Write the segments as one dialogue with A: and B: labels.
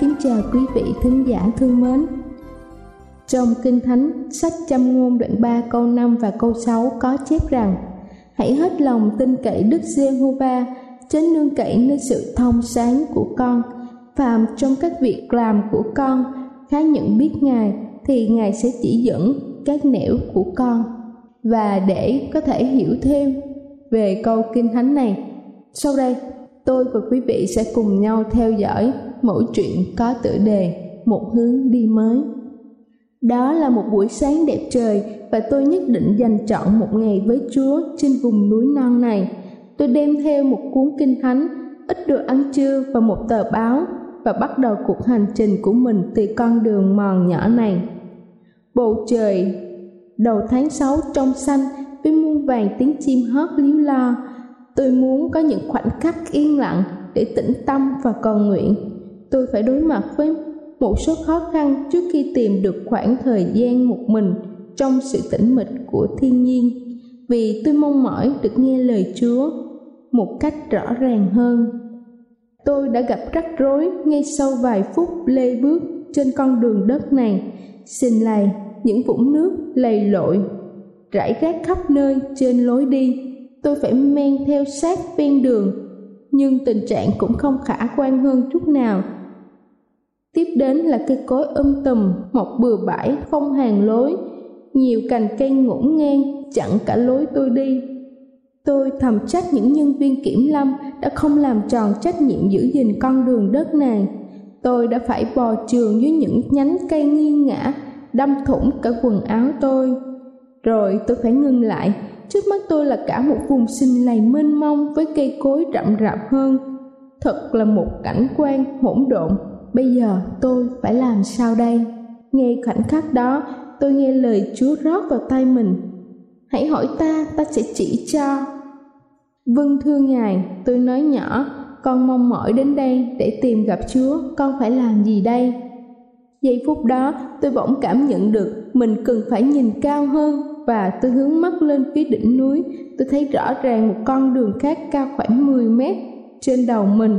A: Kính chào quý vị thính giả thương mến. Trong Kinh Thánh, sách châm ngôn đoạn 3 câu 5 và câu 6 có chép rằng Hãy hết lòng tin cậy Đức Giê-hô-va, tránh nương cậy nơi sự thông sáng của con. Phàm trong các việc làm của con, khá nhận biết Ngài, thì Ngài sẽ chỉ dẫn các nẻo của con. Và để có thể hiểu thêm về câu Kinh Thánh này, sau đây tôi và quý vị sẽ cùng nhau theo dõi mỗi chuyện có tựa đề Một hướng đi mới. Đó là một buổi sáng đẹp trời và tôi nhất định dành trọn một ngày với Chúa trên vùng núi non này. Tôi đem theo một cuốn kinh thánh, ít đồ ăn trưa và một tờ báo và bắt đầu cuộc hành trình của mình từ con đường mòn nhỏ này. Bầu trời đầu tháng 6 trong xanh với muôn vàng tiếng chim hót líu lo. Tôi muốn có những khoảnh khắc yên lặng để tĩnh tâm và cầu nguyện tôi phải đối mặt với một số khó khăn trước khi tìm được khoảng thời gian một mình trong sự tĩnh mịch của thiên nhiên. Vì tôi mong mỏi được nghe lời chúa một cách rõ ràng hơn. Tôi đã gặp rắc rối ngay sau vài phút lê bước trên con đường đất này. Xin lầy những vũng nước lầy lội, rải rác khắp nơi trên lối đi. Tôi phải men theo sát ven đường, nhưng tình trạng cũng không khả quan hơn chút nào tiếp đến là cây cối um tùm mọc bừa bãi, không hàng lối. Nhiều cành cây ngổn ngang chặn cả lối tôi đi. Tôi thầm trách những nhân viên kiểm lâm đã không làm tròn trách nhiệm giữ gìn con đường đất này. Tôi đã phải bò trường dưới những nhánh cây nghiêng ngã, đâm thủng cả quần áo tôi. Rồi tôi phải ngừng lại. Trước mắt tôi là cả một vùng sinh lầy mênh mông với cây cối rậm rạp hơn. Thật là một cảnh quan hỗn độn bây giờ tôi phải làm sao đây? Ngay khoảnh khắc đó, tôi nghe lời chúa rót vào tay mình. Hãy hỏi ta ta sẽ chỉ cho. Vâng thưa ngài, tôi nói nhỏ, con mong mỏi đến đây để tìm gặp chúa, con phải làm gì đây? Giây phút đó, tôi bỗng cảm nhận được mình cần phải nhìn cao hơn và tôi hướng mắt lên phía đỉnh núi. Tôi thấy rõ ràng một con đường khác cao khoảng 10 mét trên đầu mình.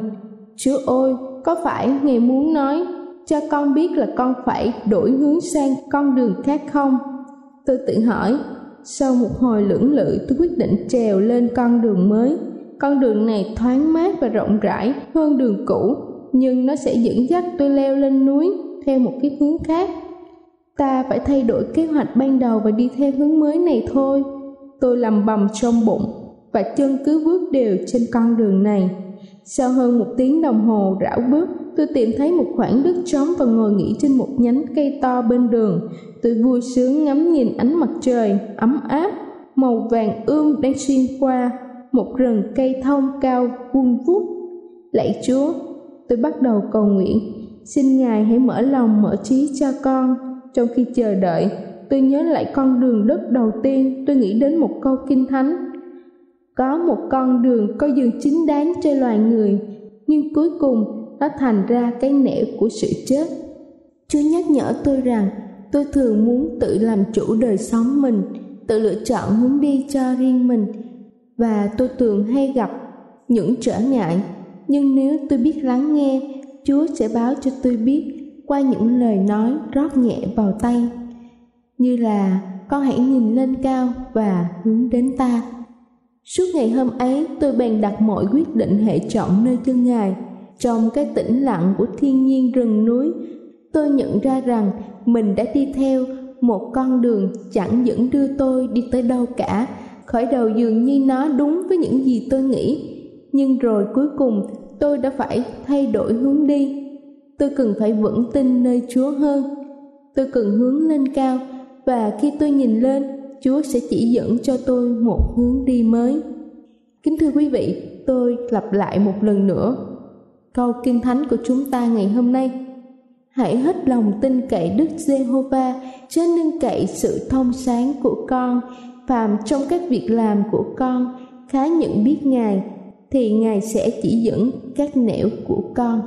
A: Chúa ơi có phải ngài muốn nói cho con biết là con phải đổi hướng sang con đường khác không? Tôi tự hỏi. Sau một hồi lưỡng lự, tôi quyết định trèo lên con đường mới. Con đường này thoáng mát và rộng rãi hơn đường cũ, nhưng nó sẽ dẫn dắt tôi leo lên núi theo một cái hướng khác. Ta phải thay đổi kế hoạch ban đầu và đi theo hướng mới này thôi. Tôi lầm bầm trong bụng và chân cứ bước đều trên con đường này sau hơn một tiếng đồng hồ rảo bước, tôi tìm thấy một khoảng đất trống và ngồi nghỉ trên một nhánh cây to bên đường. Tôi vui sướng ngắm nhìn ánh mặt trời, ấm áp, màu vàng ươm đang xuyên qua một rừng cây thông cao vuông vút. Lạy chúa tôi bắt đầu cầu nguyện. Xin ngài hãy mở lòng mở trí cho con. Trong khi chờ đợi tôi nhớ lại con đường đất đầu tiên tôi nghĩ đến một câu kinh thánh có một con đường có dương chính đáng cho loài người, nhưng cuối cùng nó thành ra cái nẻo của sự chết. Chúa nhắc nhở tôi rằng, tôi thường muốn tự làm chủ đời sống mình, tự lựa chọn hướng đi cho riêng mình, và tôi thường hay gặp những trở ngại. Nhưng nếu tôi biết lắng nghe, chúa sẽ báo cho tôi biết qua những lời nói rót nhẹ vào tay. Như là, con hãy nhìn lên cao và hướng đến ta suốt ngày hôm ấy, tôi bèn đặt mọi quyết định hệ chọn nơi chân ngài. Trong cái tĩnh lặng của thiên nhiên rừng núi, tôi nhận ra rằng mình đã đi theo một con đường chẳng dẫn đưa tôi đi tới đâu cả. Khởi đầu dường như nó đúng với những gì tôi nghĩ. Nhưng rồi cuối cùng, tôi đã phải thay đổi hướng đi. Tôi cần phải vững tin nơi chúa hơn. Tôi cần hướng lên cao, và khi tôi nhìn lên chúa sẽ chỉ dẫn cho tôi một hướng đi mới. Kính thưa quý vị, tôi lặp lại một lần nữa. Câu kinh thánh của chúng ta ngày hôm nay. Hãy hết lòng tin cậy đức giê-hô-va, chớ nương cậy sự thông sáng của con. Phàm trong các việc làm của con, khá nhận biết ngài, thì ngài sẽ chỉ dẫn các nẻo của con.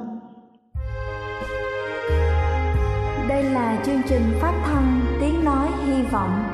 B: Đây là chương trình phát thanh tiếng nói hy vọng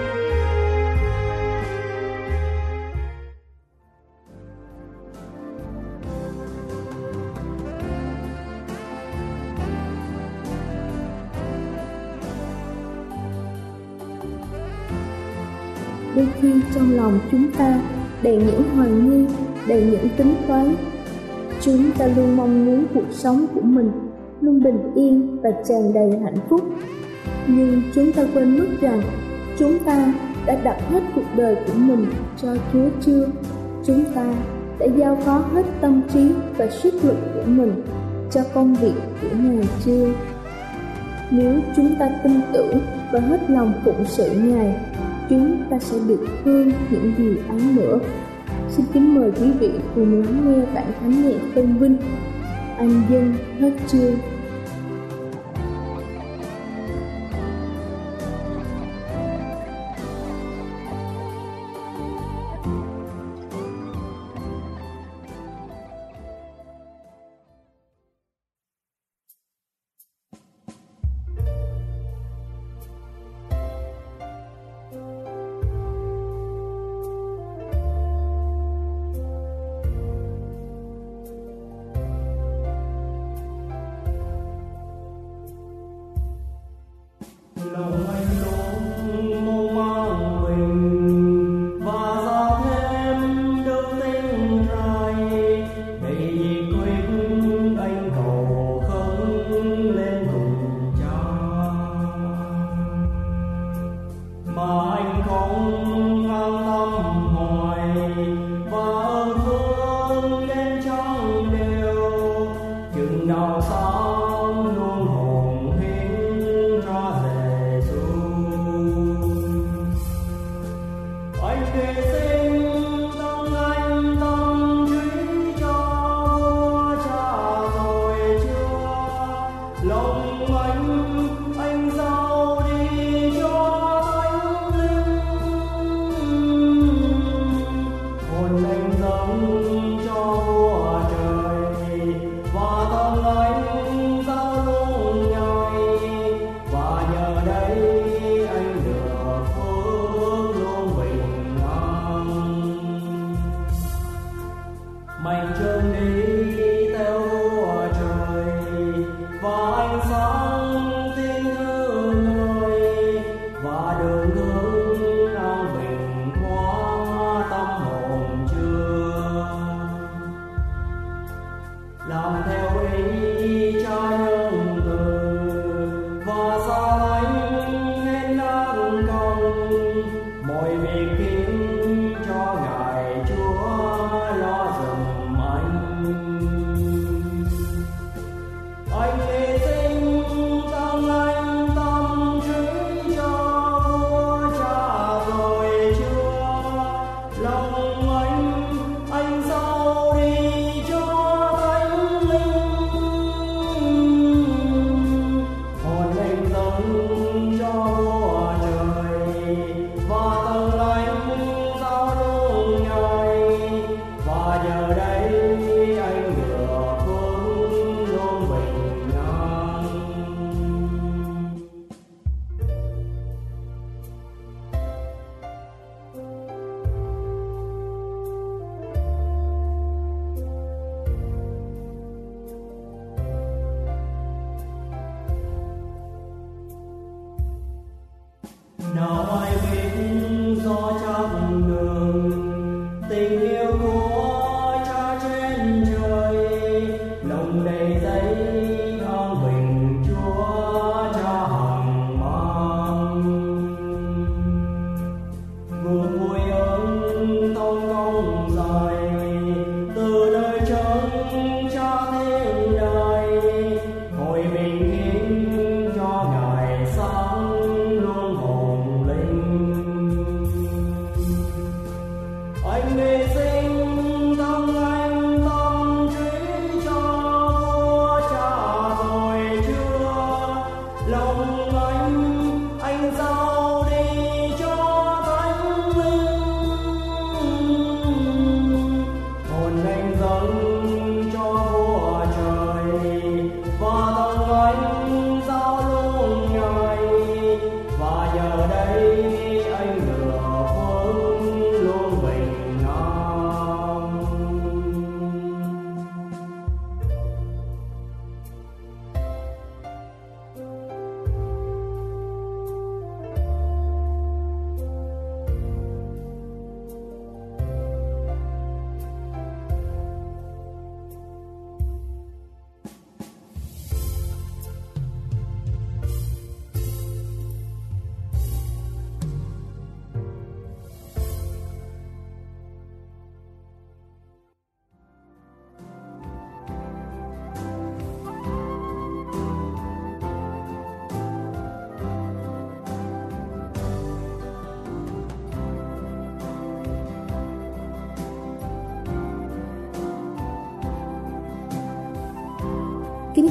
A: Trong lòng chúng ta, đầy những hoài nghi, đầy những tính toán. Chúng ta luôn mong muốn cuộc sống của mình luôn bình yên và tràn đầy hạnh phúc. Nhưng chúng ta quên mất rằng chúng ta đã đặt hết cuộc đời của mình cho chúa chưa? Chúng ta đã giao phó hết tâm trí và sức lực của mình cho công việc của ngài chưa? Nếu chúng ta tin tưởng và hết lòng phụng sự ngài chúng ta sẽ được hơn những gì ấy nữa. Xin kính mời quý vị cùng lắng nghe bản thánh nhạc tôn vinh. Anh dân hết chưa?
C: Nào sáng luôn hồn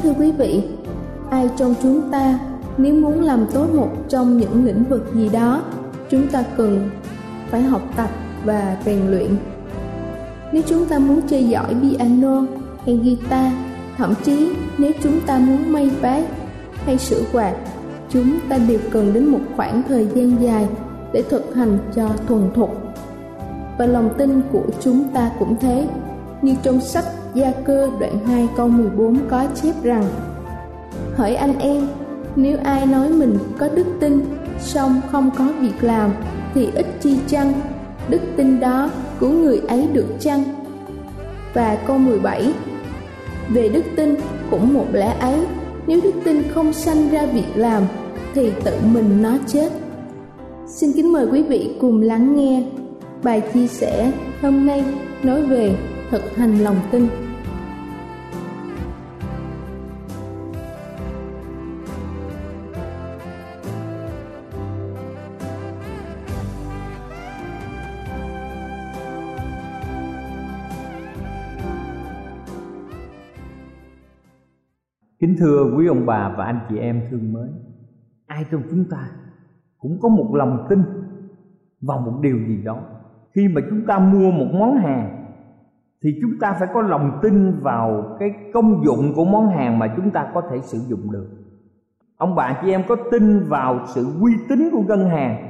A: thưa quý vị, ai trong chúng ta nếu muốn làm tốt một trong những lĩnh vực gì đó, chúng ta cần phải học tập và rèn luyện. Nếu chúng ta muốn chơi giỏi piano hay guitar, thậm chí nếu chúng ta muốn may vá hay sửa quạt, chúng ta đều cần đến một khoảng thời gian dài để thực hành cho thuần thục. Và lòng tin của chúng ta cũng thế, như trong sách Gia Cơ đoạn 2 câu 14 có chép rằng Hỡi anh em, nếu ai nói mình có đức tin, song không có việc làm, thì ít chi chăng, đức tin đó của người ấy được chăng? Và câu 17 Về đức tin cũng một lẽ ấy, nếu đức tin không sanh ra việc làm, thì tự mình nó chết. Xin kính mời quý vị cùng lắng nghe bài chia sẻ hôm nay nói về thực hành lòng tin.
C: Kính thưa quý ông bà và anh chị em thương mến Ai trong chúng ta cũng có một lòng tin vào một điều gì đó. Khi mà chúng ta mua một món hàng thì chúng ta phải có lòng tin vào cái công dụng của món hàng mà chúng ta có thể sử dụng được. Ông bạn chị em có tin vào sự uy tín của ngân hàng,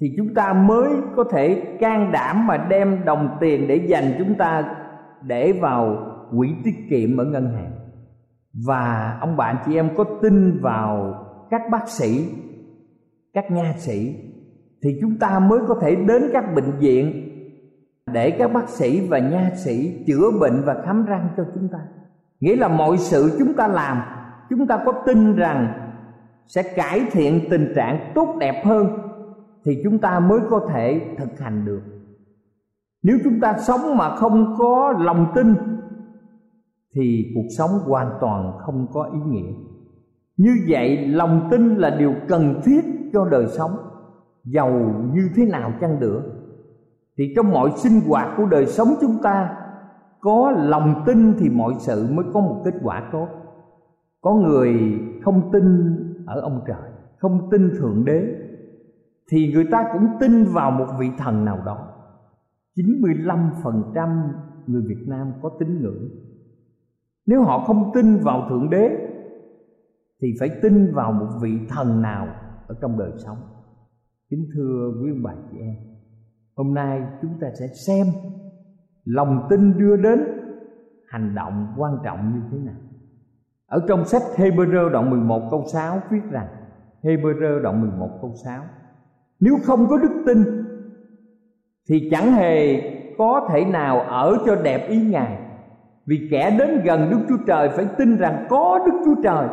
C: thì chúng ta mới có thể can đảm mà đem đồng tiền để dành chúng ta để vào quỹ tiết kiệm ở ngân hàng. Và ông bạn chị em có tin vào các bác sĩ, các nha sĩ, thì chúng ta mới có thể đến các bệnh viện để các bác sĩ và nha sĩ chữa bệnh và khám răng cho chúng ta. Nghĩa là mọi sự chúng ta làm, chúng ta có tin rằng sẽ cải thiện tình trạng tốt đẹp hơn thì chúng ta mới có thể thực hành được. Nếu chúng ta sống mà không có lòng tin thì cuộc sống hoàn toàn không có ý nghĩa. Như vậy, lòng tin là điều cần thiết cho đời sống, giàu như thế nào chăng nữa thì trong mọi sinh hoạt của đời sống chúng ta, có lòng tin thì mọi sự mới có một kết quả tốt. Có người không tin ở ông trời, không tin thượng đế, thì người ta cũng tin vào một vị thần nào đó. 95% người Việt Nam có tín ngưỡng. Nếu họ không tin vào Thượng Đế, Thì phải tin vào một vị thần nào ở trong đời sống. Kính thưa quý bà chị em Hôm nay chúng ta sẽ xem lòng tin đưa đến, hành động quan trọng như thế nào. Ở trong sách Hebrew đoạn 11 câu 6 viết rằng, Hebrew đoạn 11 câu 6 nếu không có đức tin, thì chẳng hề có thể nào ở cho đẹp ý ngài. Vì kẻ đến gần đức chúa trời phải tin rằng có đức chúa trời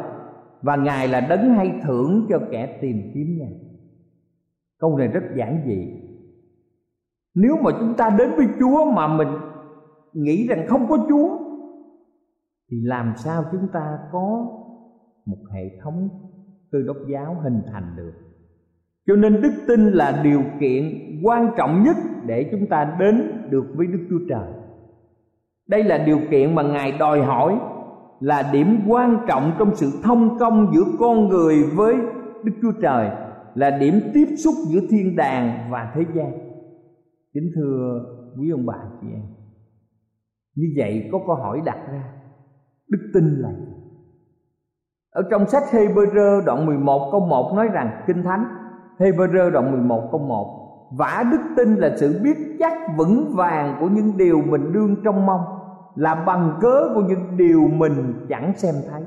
C: và ngài là đấng hay thưởng cho kẻ tìm kiếm ngài. Câu này rất giản dị nếu mà chúng ta đến với chúa mà mình nghĩ rằng không có chúa, thì làm sao chúng ta có một hệ thống tư đốc giáo hình thành được? Cho nên đức tin là điều kiện quan trọng nhất để chúng ta đến được với đức chúa trời. Đây là điều kiện mà ngài đòi hỏi, là điểm quan trọng trong sự thông công giữa con người với đức chúa trời, là điểm tiếp xúc giữa thiên đàng và thế gian kính thưa quý ông bà chị em, như vậy có câu hỏi đặt ra, đức tin là gì? Ở trong sách Hebrew đoạn 11 câu 1 nói rằng Kinh Thánh, Hebrew đoạn 11 câu 1 Vả đức tin là sự biết chắc vững vàng của những điều mình đương trong mong, Là bằng cớ của những điều mình chẳng xem thấy.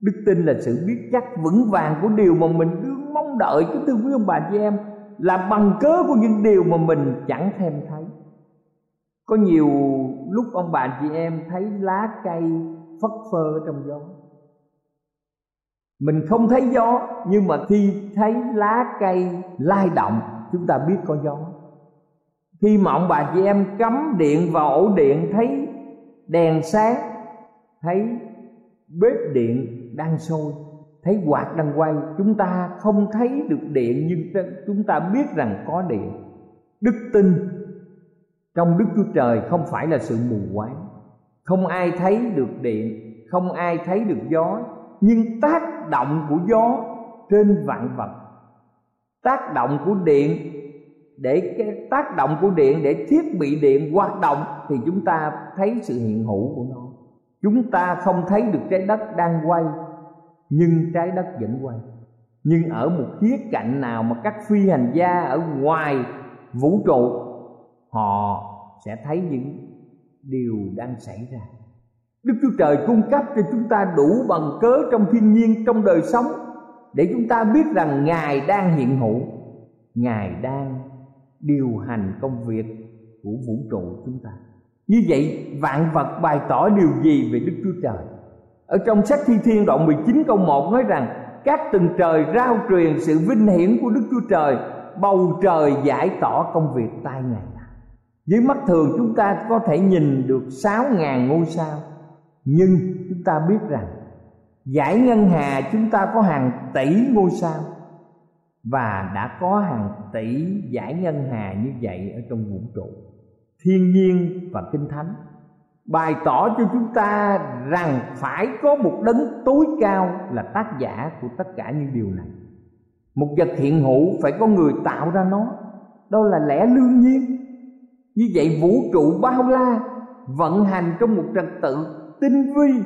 C: Đức tin là sự biết chắc vững vàng của điều mà mình đương mong đợi. Chứ thưa quý ông bà chị em là bằng cớ của những điều mà mình chẳng thèm thấy. Có nhiều lúc ông bà chị em thấy lá cây phất phơ trong gió. Mình không thấy gió, nhưng mà khi thấy lá cây lai động, chúng ta biết có gió. Khi mà ông bà chị em cắm điện vào ổ điện, thấy đèn sáng, thấy bếp điện đang sôi thấy quạt đang quay, chúng ta không thấy được điện, nhưng chúng ta biết rằng có điện. Đức tin trong đức chúa trời không phải là sự mù quáng. Không ai thấy được điện, không ai thấy được gió, nhưng tác động của gió trên vạn vật. Tác động của điện để cái tác động của điện để thiết bị điện hoạt động thì chúng ta thấy sự hiện hữu của nó. Chúng ta không thấy được trái đất đang quay nhưng trái đất vẫn quay nhưng ở một khía cạnh nào mà các phi hành gia ở ngoài vũ trụ họ sẽ thấy những điều đang xảy ra Đức Chúa Trời cung cấp cho chúng ta đủ bằng cớ trong thiên nhiên trong đời sống để chúng ta biết rằng Ngài đang hiện hữu, Ngài đang điều hành công việc của vũ trụ chúng ta. Như vậy vạn vật bày tỏ điều gì về Đức Chúa Trời? Ở trong sách Thi Thiên đoạn 19 câu 1 nói rằng các tầng trời rao truyền sự vinh hiển của Đức Chúa Trời, bầu trời giải tỏ công việc tay Ngài. Dưới mắt thường chúng ta có thể nhìn được sáu ngàn ngôi sao nhưng chúng ta biết rằng giải ngân hà chúng ta có hàng tỷ ngôi sao và đã có hàng tỷ giải ngân hà như vậy ở trong vũ trụ thiên nhiên và kinh thánh bày tỏ cho chúng ta rằng phải có một đấng tối cao là tác giả của tất cả những điều này. Một vật hiện hữu phải có người tạo ra nó. Đó là lẽ lương nhiên. Như vậy vũ trụ bao la, vận hành trong một trật tự tinh vi.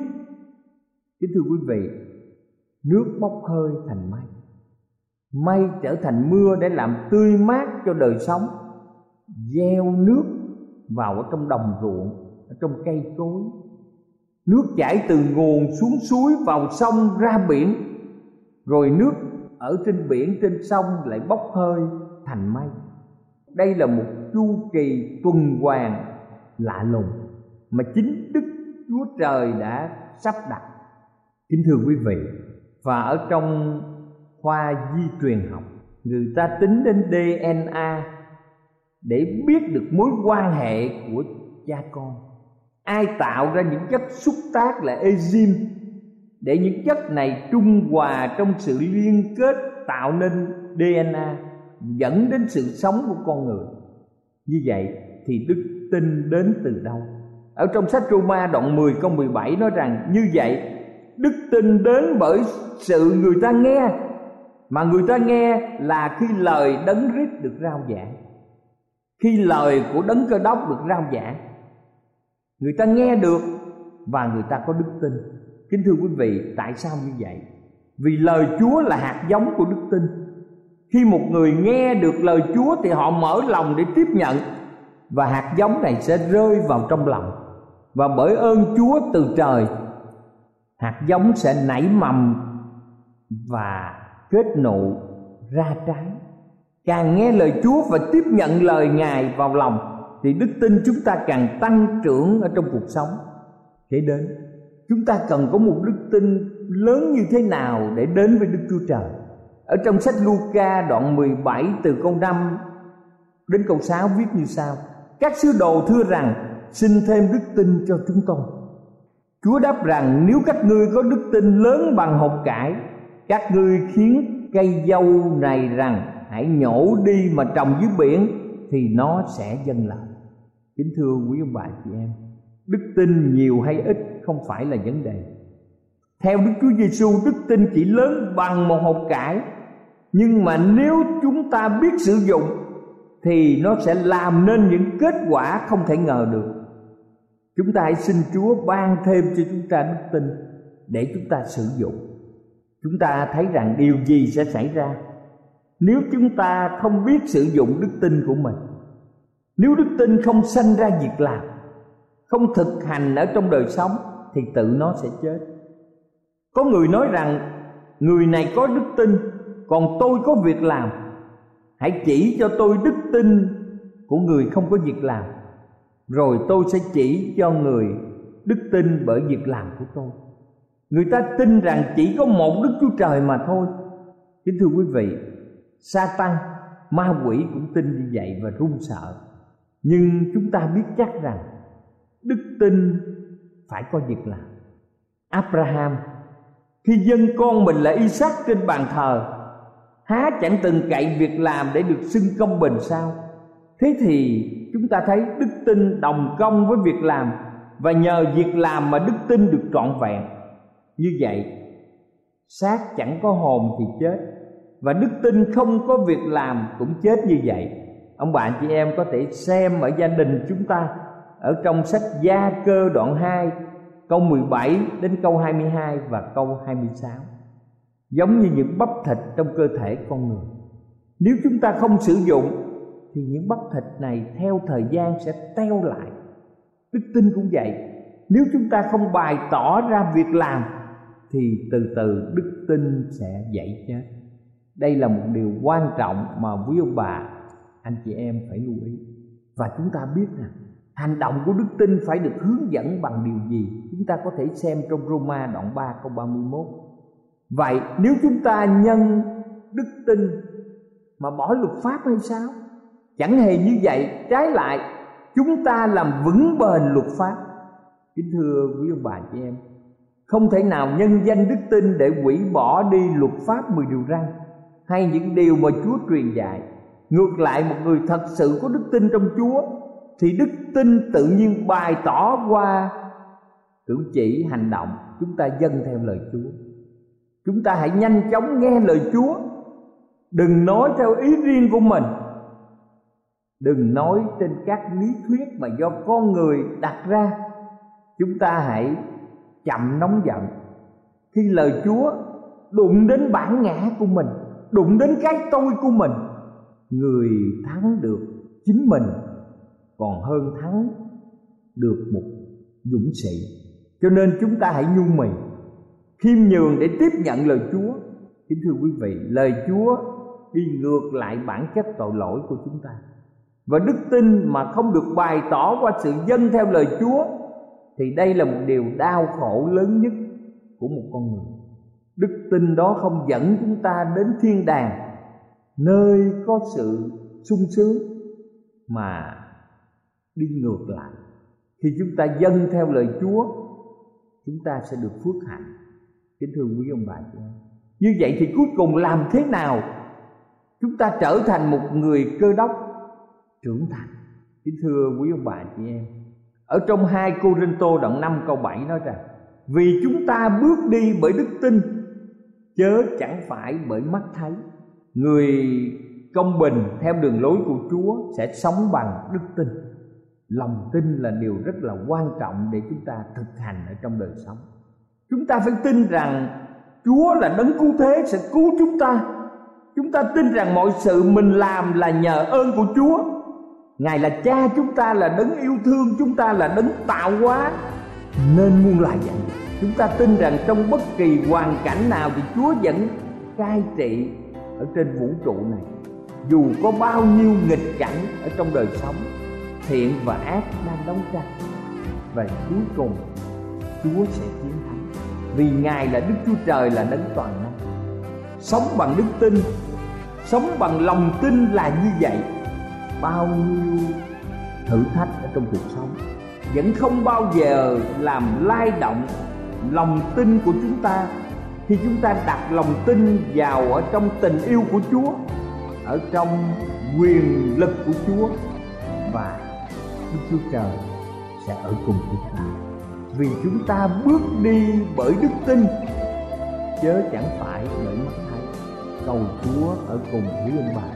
C: Kính thưa quý vị, nước bốc hơi thành mây. Mây trở thành mưa để làm tươi mát cho đời sống. Gieo nước vào ở trong đồng ruộng ở trong cây cối nước chảy từ nguồn xuống suối vào sông ra biển rồi nước ở trên biển trên sông lại bốc hơi thành mây đây là một chu kỳ tuần hoàn lạ lùng mà chính đức Chúa Trời đã sắp đặt. Kính thưa quý vị, và ở trong khoa di truyền học, người ta tính đến DNA để biết được mối quan hệ của cha con. Ai tạo ra những chất xúc tác là enzyme để những chất này trung hòa trong sự liên kết tạo nên DNA dẫn đến sự sống của con người. Như vậy thì đức tin đến từ đâu? ở trong sách Roma đoạn 10 câu 17 nói rằng, như vậy, đức tin đến bởi sự người ta nghe mà người ta nghe là khi lời đấng rít được rao giảng khi lời của đấng cơ đốc được rao giảng người ta nghe được và người ta có đức tin. Kính thưa quý vị, tại sao như vậy? Vì lời chúa là hạt giống của đức tin. Khi một người nghe được lời chúa thì họ mở lòng để tiếp nhận và hạt giống này sẽ rơi vào trong lòng. Và bởi ơn Chúa từ trời, hạt giống sẽ nảy mầm và kết nụ ra trái. Càng nghe lời chúa và tiếp nhận lời ngài vào lòng thì đức tin chúng ta càng tăng trưởng ở trong cuộc sống kể đến chúng ta cần có một đức tin lớn như thế nào để đến với Đức Chúa Trời. Ở trong sách Luca đoạn 17 từ câu 5 đến câu 6 viết như sau: Các sứ đồ thưa rằng xin thêm đức tin cho chúng tôi. Chúa đáp rằng nếu các ngươi có đức tin lớn bằng hột cải, các ngươi khiến cây dâu này rằng hãy nhổ đi mà trồng dưới biển thì nó sẽ dâng lại. Kính thưa quý ông bà chị em, đức tin nhiều hay ít không phải là vấn đề. Theo đức chúa giêsu đức tin chỉ lớn bằng một hột cải. Nhưng mà nếu chúng ta biết sử dụng thì nó sẽ làm nên những kết quả không thể ngờ được. Chúng ta hãy xin chúa ban thêm cho chúng ta đức tin để chúng ta sử dụng. Chúng ta thấy rằng điều gì sẽ xảy ra nếu chúng ta không biết sử dụng đức tin của mình? Nếu đức tin không sanh ra việc làm, không thực hành ở trong đời sống, thì tự nó sẽ chết. Có người nói rằng, người này có đức tin, còn tôi có việc làm. Hãy chỉ cho tôi đức tin của người không có việc làm, rồi tôi sẽ chỉ cho người đức tin bởi việc làm của tôi. Người ta tin rằng chỉ có một đức chúa trời mà thôi. Kính thưa quý vị sa tăng ma quỷ cũng tin như vậy và run sợ nhưng chúng ta biết chắc rằng đức tin phải có việc làm. Abraham, khi dân con mình là isaac trên bàn thờ, há chẳng từng cậy việc làm để được xưng công bình sao? Thế thì chúng ta thấy đức tin đồng công với việc làm và nhờ việc làm mà đức tin được trọn vẹn. Như vậy, xác chẳng có hồn thì chết và đức tin không có việc làm cũng chết như vậy ông bạn chị em có thể xem ở gia đình chúng ta ở trong sách Gia Cơ đoạn 2 câu 17 đến câu 22 và câu 26 giống như những bắp thịt trong cơ thể con người. Nếu chúng ta không sử dụng, thì những bắp thịt này theo thời gian sẽ teo lại. Đức tin cũng vậy. Nếu chúng ta không bày tỏ ra việc làm, thì từ từ đức tin sẽ dậy chết. Đây là một điều quan trọng mà quý ông bà anh chị em phải lưu ý. Và chúng ta biết rằng hành động của đức tin phải được hướng dẫn bằng điều gì? Chúng ta có thể xem trong Roma đoạn 3 câu 31 vậy nếu chúng ta nhân đức tin mà bỏ luật pháp hay sao? Chẳng hề như vậy. Trái lại, chúng ta làm vững bền luật pháp. Kính thưa quý ông bà chị em, không thể nào nhân danh đức tin để hủy bỏ đi luật pháp mười điều răn hay những điều mà Chúa truyền dạy ngược lại một người thật sự có đức tin trong Chúa, thì đức tin tự nhiên bày tỏ qua. Cử chỉ, hành động, chúng ta dâng theo lời Chúa. Chúng ta hãy nhanh chóng nghe lời Chúa. Đừng nói theo ý riêng của mình. Đừng nói trên các lý thuyết mà do con người đặt ra. Chúng ta hãy chậm nóng giận. Khi lời Chúa đụng đến bản ngã của mình, đụng đến cái tôi của mình người thắng được chính mình, còn hơn thắng được một dũng sĩ. Cho nên chúng ta hãy nhu mì, khiêm nhường để tiếp nhận lời chúa. Kính thưa quý vị, lời chúa đi ngược lại bản chất tội lỗi của chúng ta. Và đức tin mà không được bày tỏ qua sự dân theo lời chúa, thì đây là một điều đau khổ lớn nhất của một con người. Đức tin đó không dẫn chúng ta đến thiên đàng nơi có sự sung sướng mà đi ngược lại. Khi chúng ta dâng theo lời Chúa, chúng ta sẽ được phước hạnh. Kính thưa quý ông bà chị em. Như vậy thì cuối cùng làm thế nào chúng ta trở thành một người cơ đốc trưởng thành? Kính thưa quý ông bà chị em. Ở trong hai cô Rinh Tô đoạn 5 câu 7 nói rằng, vì chúng ta bước đi bởi đức tin, chớ chẳng phải bởi mắt thấy người công bình theo đường lối của Chúa sẽ sống bằng đức tin. Lòng tin là điều rất là quan trọng để chúng ta thực hành ở trong đời sống. Chúng ta phải tin rằng chúa là đấng cứu thế, sẽ cứu chúng ta. Chúng ta tin rằng mọi sự mình làm là nhờ ơn của chúa. Ngài là cha chúng ta, là đấng yêu thương chúng ta, là đấng tạo hóa. Nên muôn loài vậy chúng ta tin rằng trong bất kỳ hoàn cảnh nào thì chúa vẫn cai trị ở trên vũ trụ này. Dù có bao nhiêu nghịch cảnh ở trong đời sống, thiện và ác đang đấu tranh. Và cuối cùng, Chúa sẽ chiến thắng. Vì Ngài là Đức Chúa Trời là đấng toàn năng. Sống bằng đức tin, sống bằng lòng tin là như vậy. Bao nhiêu thử thách ở trong cuộc sống. Vẫn không bao giờ làm lay động lòng tin của chúng ta khi chúng ta đặt lòng tin vào ở trong tình yêu của Chúa, ở trong quyền lực của Chúa, và Đức Chúa Trời sẽ ở cùng chúng. Ta vì chúng ta bước đi bởi đức tin, chớ chẳng phải bởi mắt thấy. Cầu Chúa ở cùng với ông bạn